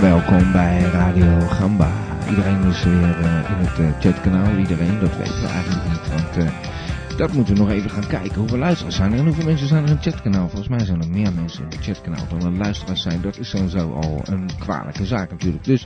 Welkom bij Radio Gamba. Iedereen is weer uh, in het uh, chatkanaal. Iedereen, dat weten we eigenlijk niet. Want uh, dat moeten we nog even gaan kijken. Hoeveel luisteraars zijn er en hoeveel mensen zijn er in het chatkanaal? Volgens mij zijn er meer mensen in het chatkanaal dan er luisteraars zijn. Dat is sowieso al een kwalijke zaak natuurlijk. Dus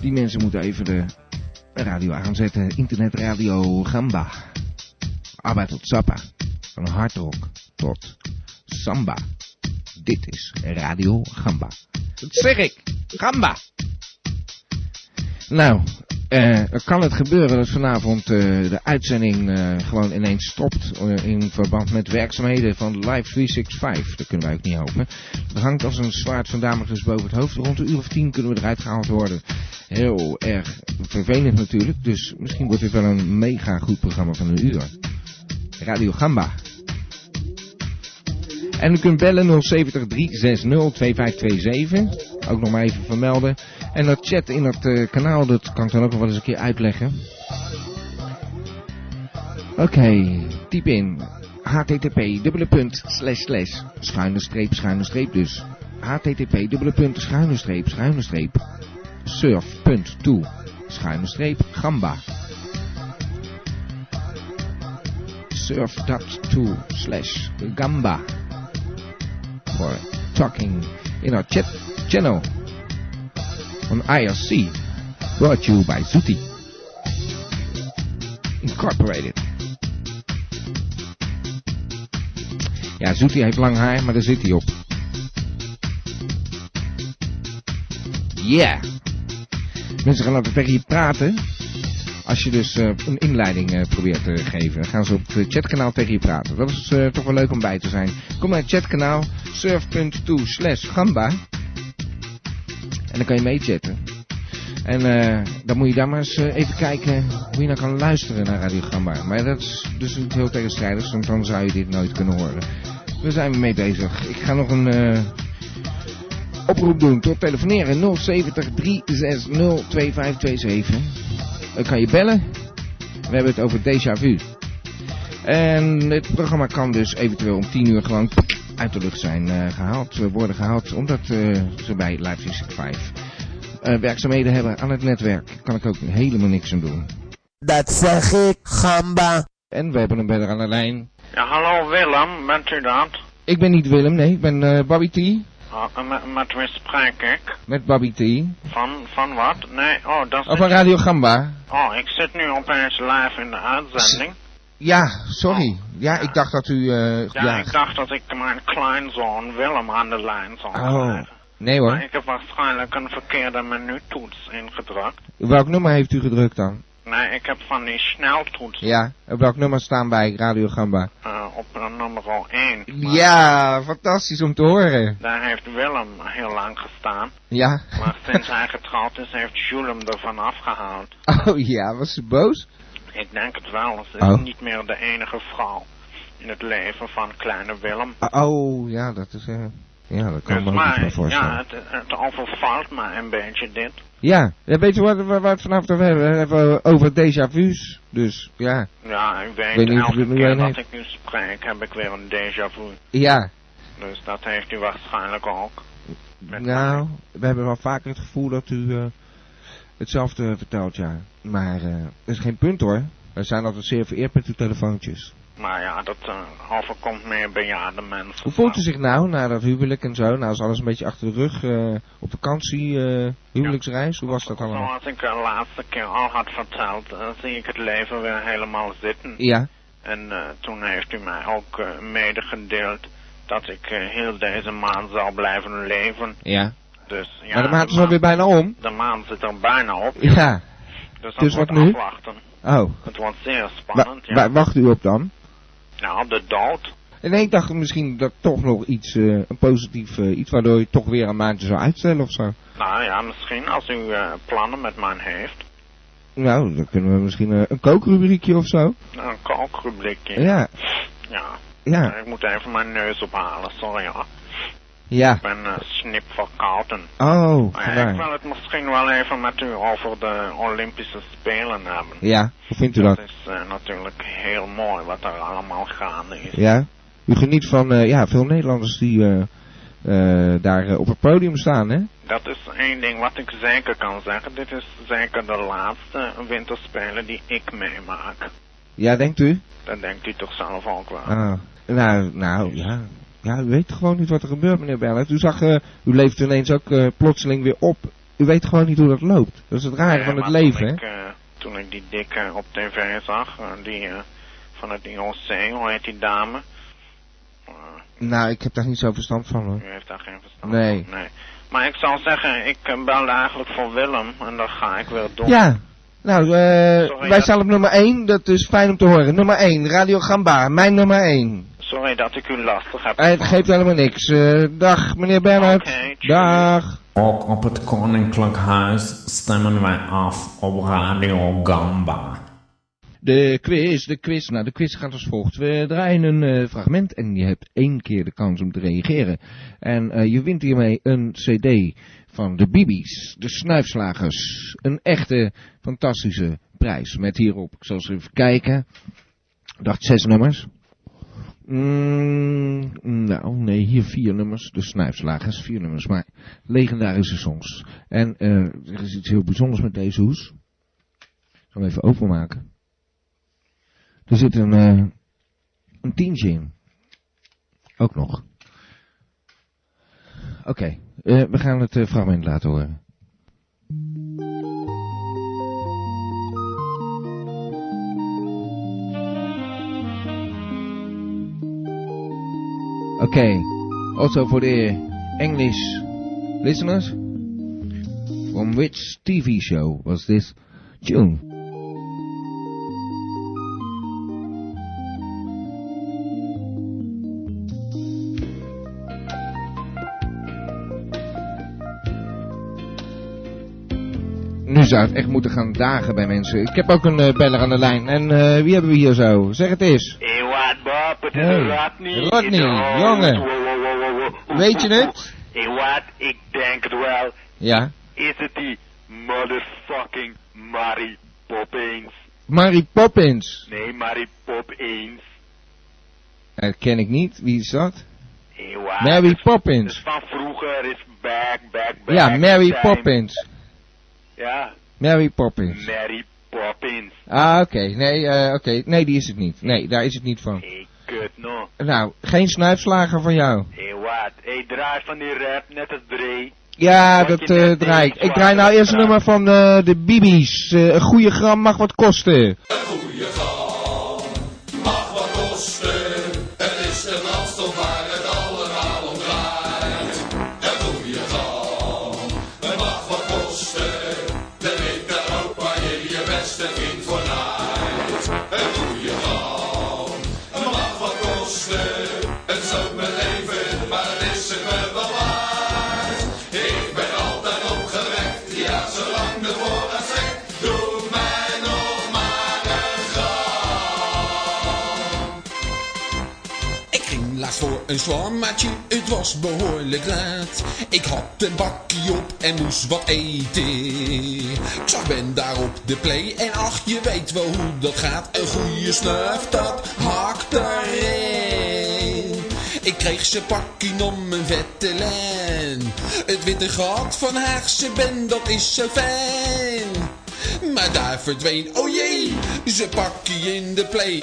die mensen moeten even de radio aanzetten. Internetradio Gamba. Arbeid tot Zappa. Van hardrock tot samba. Dit is Radio Gamba. Dat zeg ik. Gamba. Nou, uh, kan het gebeuren dat vanavond uh, de uitzending uh, gewoon ineens stopt in verband met werkzaamheden van Live 365. Dat kunnen wij ook niet hopen. Dat hangt als een zwaard van Damocles boven het hoofd. Rond een uur of tien kunnen we eruit gehaald worden. Heel erg vervelend natuurlijk. Dus misschien wordt dit wel een mega goed programma van een uur. Radio Gamba. En u kunt bellen 070 360 2527. Ook nog maar even vermelden. En dat chat in dat uh, kanaal, dat kan ik dan ook nog wel eens een keer uitleggen. Oké, okay, typ in http dubbele punt slash slash schuine streep schuine streep dus. http dubbele punt schuine streep schuine streep surf punt toe schuine streep gamba surf dat toe slash gamba for talking in our chat channel on IRC, brought to you by Zuti Incorporated. Ja, Zuti heeft lang haar, maar daar zit hij op. Yeah! Mensen gaan altijd tegen je praten. Als je dus uh, een inleiding uh, probeert te geven, dan gaan ze op het chatkanaal tegen je praten. Dat is uh, toch wel leuk om bij te zijn. Kom naar het chatkanaal surf.to slash gamba. En dan kan je meechatten. En dan moet je daar maar eens even kijken hoe je nou kan luisteren naar Radio Gamba. Maar dat is dus heel tegenstrijdig, want dan zou je dit nooit kunnen horen. We zijn mee bezig. Ik ga nog een oproep doen tot telefoneren 070 360 2527. Dan kan je bellen. We hebben het over déjà vu. En het programma kan dus eventueel om 10 uur gewoon uit de lucht zijn uh, gehaald, worden gehaald, omdat uh, ze bij Live 65 uh, werkzaamheden hebben aan het netwerk. Kan ik ook helemaal niks aan doen. Dat zeg ik, gamba. En we hebben hem verder aan de lijn. Ja, hallo Willem, bent u dat? Ik ben niet Willem, nee, ik ben uh, Bobby T. Oh, met, met wie spreek ik? Met Bobby T. Van, van wat? Nee, oh, dat is... Of van Radio Gamba. Oh, ik zit nu opeens live in de uitzending. Ja, sorry. Oh, ja, ja, ik dacht dat u... Uh, ja, ja, ik dacht dat ik mijn kleinzoon Willem aan de lijn zou oh. krijgen. Nee hoor. Maar ik heb waarschijnlijk een verkeerde menutoets ingedrukt. Welk nummer heeft u gedrukt dan? Nee, ik heb van die sneltoets. Ja, op welk nummer staan bij Radio Gamba? Uh, op nummer 1. Ja, fantastisch om te horen. Daar heeft Willem heel lang gestaan. Ja. Maar sinds hij getrouwd is, heeft Jules hem ervan afgehaald. Oh ja, was ze boos? Ik denk het wel. Ze is oh. niet meer de enige vrouw in het leven van kleine Willem. Oh, ja, dat is... Uh, ja, dat kan dus me maar, niet voorstellen. Ja, het, het overvalt me een beetje dit. Ja, ja weet je wat, waar we het vanaf te hebben? We hebben over déjà vu's. Dus, ja. Ja, ik weet, weet niet elke keer dat heeft. ik nu spreek, heb ik weer een déjà vu. Ja, Dus dat heeft u waarschijnlijk ook. Nou, we hebben wel vaker het gevoel dat u uh, hetzelfde vertelt, ja. Maar uh, dat is geen punt hoor. We zijn altijd zeer vereerd met uw telefoontjes. Maar ja, dat uh, overkomt meer bejaarde mensen. Hoe voelt u zich nou na dat huwelijk en zo? Nou is alles een beetje achter de rug. Uh, op vakantie, uh, huwelijksreis, hoe was dat allemaal? Zoals ik de laatste keer al had verteld, zie ik het leven weer helemaal zitten. Ja, En toen heeft u mij ook medegedeeld dat ik heel deze maand zou blijven leven. ja. Dus ja, maar de maand is alweer bijna om. de maand zit er bijna op. Ja. Dus, dat Dus wat nu? afwachten. Oh. Het wordt zeer Wa spannend, ja. Wacht u op dan? Nou, de dood. En ik dacht misschien dat toch nog iets, uh, een positief uh, iets waardoor je toch weer een maandje zou uitstellen of zo. Nou ja, misschien als u uh, plannen met mij heeft. Nou, dan kunnen we misschien een kookrubriekje of zo. Een kookrubriekje. Ja, Ja. ja, Ik moet even mijn neus ophalen, sorry hoor. Ja. Ik ben uh, snip verkouden. Oh, ja, ik wil het misschien wel even met u over de Olympische Spelen hebben. Ja, hoe vindt u dat? Dat is uh, natuurlijk heel mooi wat er allemaal gaande is. Ja? U geniet van, uh, ja, veel Nederlanders die uh, eh, daar eh, op het podium staan, hè? Dat is één ding wat ik zeker kan zeggen. Dit is zeker de laatste winterspelen die ik meemaak. Ja, denkt u? Dat denkt u toch zelf ook wel. Ah, nou, nou, ja. Ja, u weet gewoon niet wat er gebeurt, meneer Bellet. U zag, eh, u leeft ineens ook eh, plotseling weer op. U weet gewoon niet hoe dat loopt. Dat is het rare Nee, van het leven, hè? ik, eh, toen ik die dikke op tv zag, die van het IOC, hoe heet die dame? Nou, ik heb daar niet zo verstand van, hoor. u heeft daar geen verstand Nee. van. Nee. Maar ik zal zeggen, ik belde eigenlijk voor Willem en dat ga ik weer doen. Ja. Nou, Sorry, wij staan op nummer 1. Dat is fijn om te horen. Nummer 1, Radio Gamba. Mijn nummer 1. Sorry dat ik u lastig heb. Het geeft helemaal niks. Eh, dag, meneer Bernhard. Dag. Ook op het Koninklijk Huis stemmen wij af op Radio Gamba. De quiz, de quiz. Nou, de quiz gaat als volgt. We draaien een eh, fragment en je hebt één keer de kans om te reageren. En eh, je wint hiermee een cd van de Bibi's, de Snuifslagers. Een echte, fantastische prijs. Met hierop, ik zal eens even kijken. Ik dacht zes nummers. Mm, nou, nee, hier vier nummers. De Snuifslagers, vier nummers. Maar legendarische songs. En eh, er is iets heel bijzonders met deze hoes. Ik zal hem even openmaken. Er zit een, eh, een tientje in. Ook nog. Oké, eh, we gaan het fragment laten horen. Okay, also for the English listeners, from which TV show was this tune? Nu zou het echt moeten gaan dagen bij mensen. Ik heb ook een eh, beller aan de lijn. En eh, wie hebben we hier zo? Zeg het eens. Hey, Rodney. Jongen. Weet je het? Hey, wat? Ik denk het wel. Ja. Is het die motherfucking Mary Poppins? Mary Poppins. Nee, Mary Poppins. Dat ken ik niet. Wie is dat? Hey? Mary Poppins. van vroeger is back, back, back. Ja, Mary time. Poppins. Ja, Mary Poppins. Mary Poppins. Ah, oké. Nee, eh, oké. Nee, die is het niet. Nee, daar is het niet van. Kut no. Nou, geen snuifslager van jou. Hey, wat? Hey, draai van die rap net als Dre. Ja, dat net draai ik. Ik draai nou eerst een nummer van eh, de Bibi's. Eh, een goede gram mag wat kosten. Een zwammetje, het was behoorlijk laat. Ik had een bakje op en moest wat eten. Ik zag Ben daar op de play en ach, je weet wel hoe dat gaat. Een goede snuif, dat hakt erin. Ik kreeg ze pakkie om mijn vette lijn. Het witte gat van Haagse Ben, dat is zo fijn. Maar daar verdween, oh jee, ze pakkie in de play.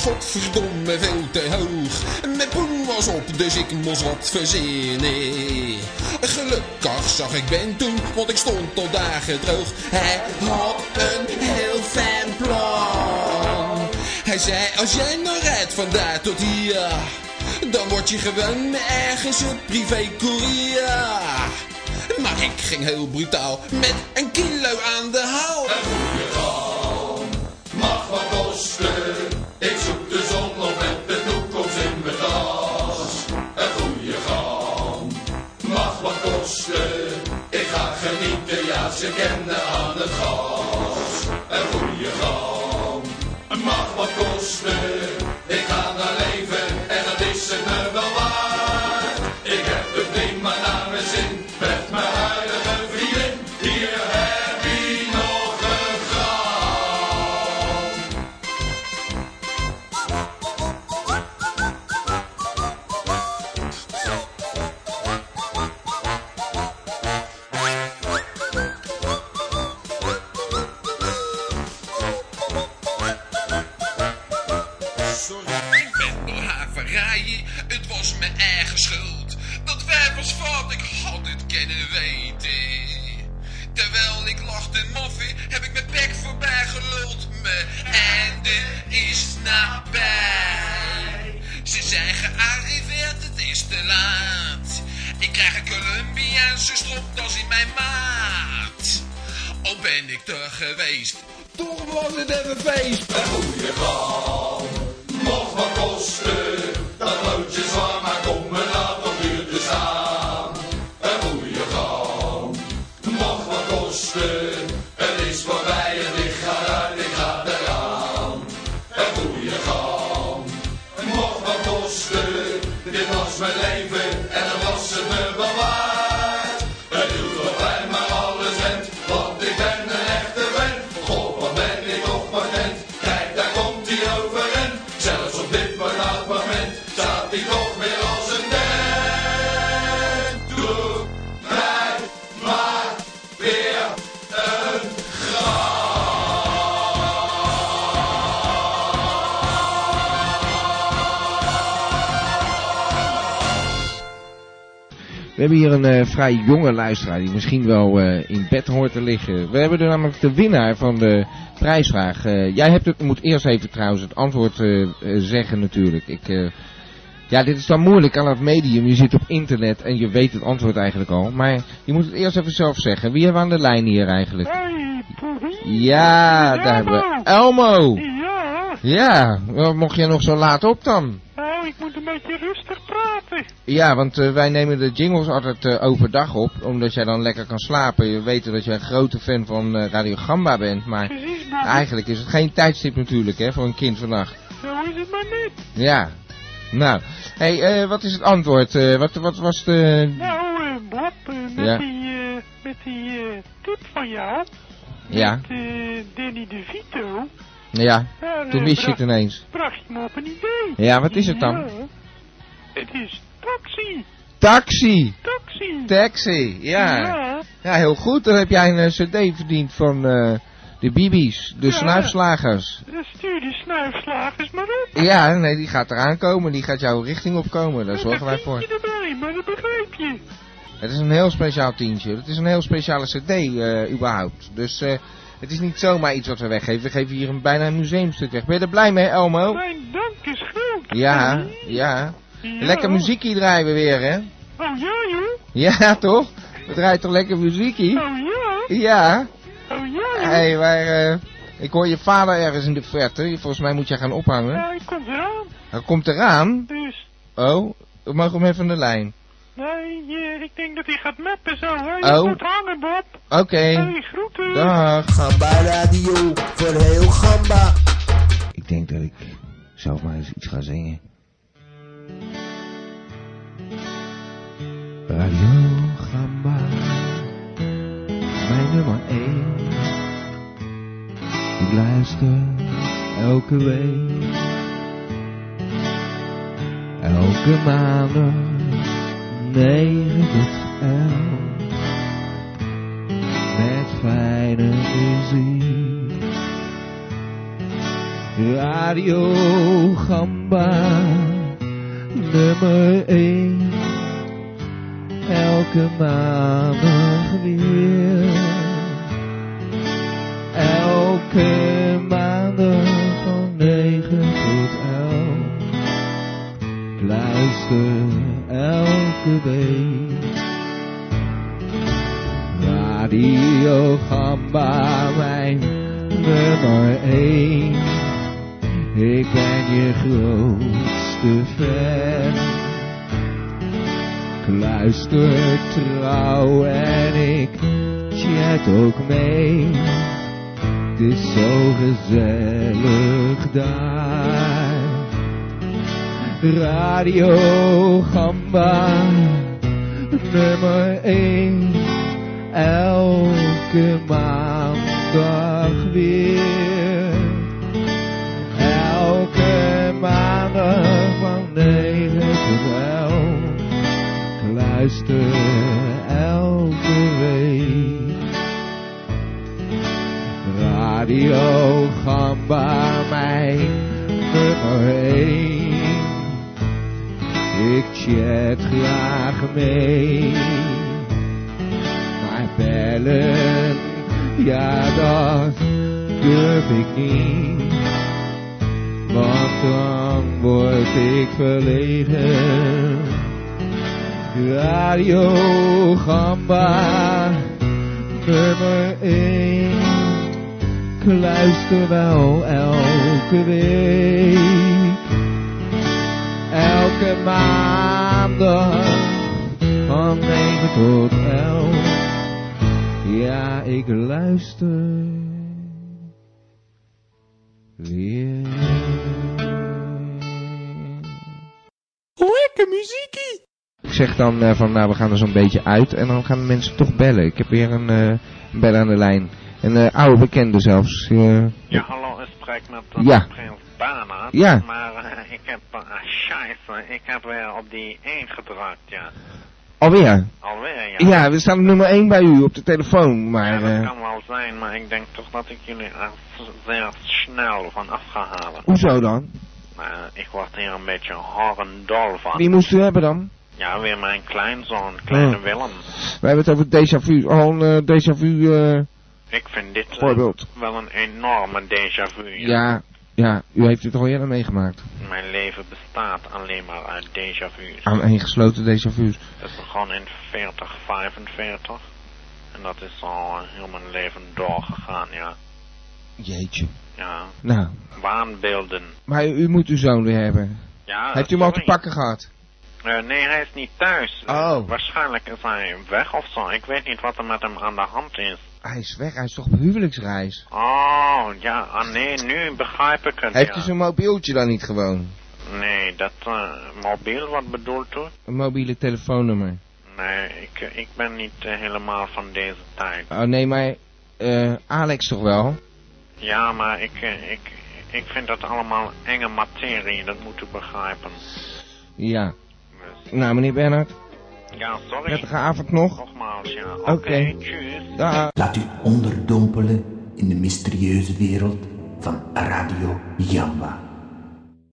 is godverdomme veel te hoog. Mijn poen was op, dus ik moest wat verzinnen. Gelukkig zag ik Ben toen, want ik stond al dagen droog. Hij had een heel fijn plan. Hij zei, als jij nou rijdt van daar tot hier... Dan word je gewoon ergens een privécourier. Maar ik ging heel brutaal met een kilo aan de haal. kende aan het gas. Een goede gang mag wat kosten. Ben ik er geweest, toch was het even feest. Een goede gram, mocht wat kosten. Dat loodje zwaar, maar kom me laat op uur te staan. Een goede gram, mocht wat kosten. Het is voorbij en ik ga uit, ik ga eraan. Een goede gram, mocht wat kosten. Dit was mijn leven en dan was het me We hebben hier een eh, vrij jonge luisteraar die misschien wel eh, in bed hoort te liggen. We hebben er namelijk de winnaar van de prijsvraag. Eh, jij hebt het, moet eerst even trouwens het antwoord zeggen natuurlijk. Ik, ja, dit is dan moeilijk aan het medium. Je zit op internet en je weet het antwoord eigenlijk al. Maar je moet het eerst even zelf zeggen. Wie hebben we aan de lijn hier eigenlijk? Hey. Ja, daar hebben we Elmo. Ja, mocht jij nog zo laat op dan? nou, ik moet een beetje rustig Ja, want eh, wij nemen de jingles altijd eh, overdag op, omdat jij dan lekker kan slapen. Je weet dat jij een grote fan van eh, Radio Gamba bent, maar Precies, eigenlijk is het geen tijdstip natuurlijk, hè, voor een kind vannacht. Zo is het maar niet. Ja, nou, hey, wat is het antwoord? Wat, wat was de... Nou, Bob, met Ja. die, met die tip van jou, Ja, met Danny DeVito, ja, daar, toen wist je het ineens. bracht je me op een idee. Ja, wat is het dan? Ja, het is taxi, Taxi! taxi. Taxi, ja. Ja, Ja, heel goed. Dan heb jij een eh, cd verdiend van eh, de Bibi's, de Ja. snuifslagers. dan stuur die snuifslagers maar op. Ja, nee, die gaat eraan komen. Die gaat jouw richting opkomen. Daar zorgen wij voor. Een tientje erbij, maar dat begrijp je. Het is een heel speciaal tientje. Het is een heel speciale cd eh, überhaupt. Dus het is niet zomaar iets wat we weggeven. We geven hier een, bijna een museumstuk weg. Ben je er blij mee, Elmo? Mijn dank is groot. Ja, ja. Ja. Lekker muziekie draaien we weer, hè? Oh ja, joh. Ja, toch? We draaien toch lekker muziekie? Oh ja. Ja. Oh ja, joh. Hé, hey, maar eh, ik hoor je vader ergens in de verte. Volgens mij moet jij gaan ophangen. Ja, ik kom eraan. Hij komt eraan. Dus, Oh, we mogen hem even aan de lijn. nee, ik denk dat hij gaat mappen zo, hè. Je Oh. moet hangen, Bob. Oké. Hey, groeten. Dag. Gamba Radio voor heel Gamba. Ik denk dat ik zelf maar eens iets ga zingen. Radio Gamba, mijn nummer 1. Ik luister elke week, elke maandag, 9 tot 11. Met fijne muziek. Radio Gamba, nummer 1. Elke maandag weer. Elke maandag van 9 tot 11. Ik luister elke week. Radio Gamba, mijn nummer 1. Ik ben je grootste fan. Luister trouw en ik chat ook mee. Het is zo gezellig daar. Radio Gamba, nummer 1. Elke maandag elke. Radio Gamba, mijn nummer 1. Ik chat graag mee. Maar bellen, ja durf ik niet. Want dan word ik verlegen. Radio Gamba, nummer 1. Ik luister wel elke week. Elke maandag van 9 tot 11. Ja, ik luister zeg dan eh, van, nou, we gaan er zo'n beetje uit en dan gaan de mensen toch bellen. Ik heb weer een uh, bel aan de lijn. Een uh, oude bekende zelfs. Ja, hallo, ik spreek met Ja. Prins Bernhard. Ja. Maar eh, ik heb, scheisse, ik heb weer op die 1 gedrukt, ja. alweer. Alweer, ja. Ja, we staan op nummer 1 bij u op de telefoon. Maar Ja, dat eh, kan wel zijn, maar ik denk toch dat ik jullie er zeer snel van af ga halen. hoezo dan? Maar ik word hier een beetje horendol van. Wie moest u hebben dan? Ja, weer mijn kleinzoon, kleine. Willem. We hebben het over déjà vu. Al een eh, déjà vu eh, Ik vind dit eh, voorbeeld. wel een enorme déjà vu. Ja. Ja, ja, u heeft het al eerder meegemaakt. Mijn leven bestaat alleen maar uit déjà vu's. Aan een gesloten déjà vu's. Het begon in 40, 45. En dat is al heel mijn leven doorgegaan, ja. Jeetje. Ja, Nou, waanbeelden. maar u, u moet uw zoon weer hebben. Ja, heeft u hem al te pakken gehad? Eh, nee, hij is niet thuis. Oh. Waarschijnlijk is hij weg of zo. Ik weet niet wat er met hem aan de hand is. Hij is weg, hij is toch op huwelijksreis. Oh, ja, ah, nee, nu begrijp ik het. Heeft ja. u zijn mobieltje dan niet gewoon? Nee, dat uh, mobiel, wat bedoelt u? Een mobiele telefoonnummer. Nee, ik, eh, ik ben niet eh, helemaal van deze tijd. Oh nee, maar eh, Alex toch wel? Ja, maar ik, eh, ik, ik vind dat allemaal enge materie, dat moet u begrijpen. Ja. Nou, meneer Bernhard, ja, sorry. prettige avond nog. Nogmaals, ja. Oké. Dag. Laat u onderdompelen in de mysterieuze wereld van Radio Jamba.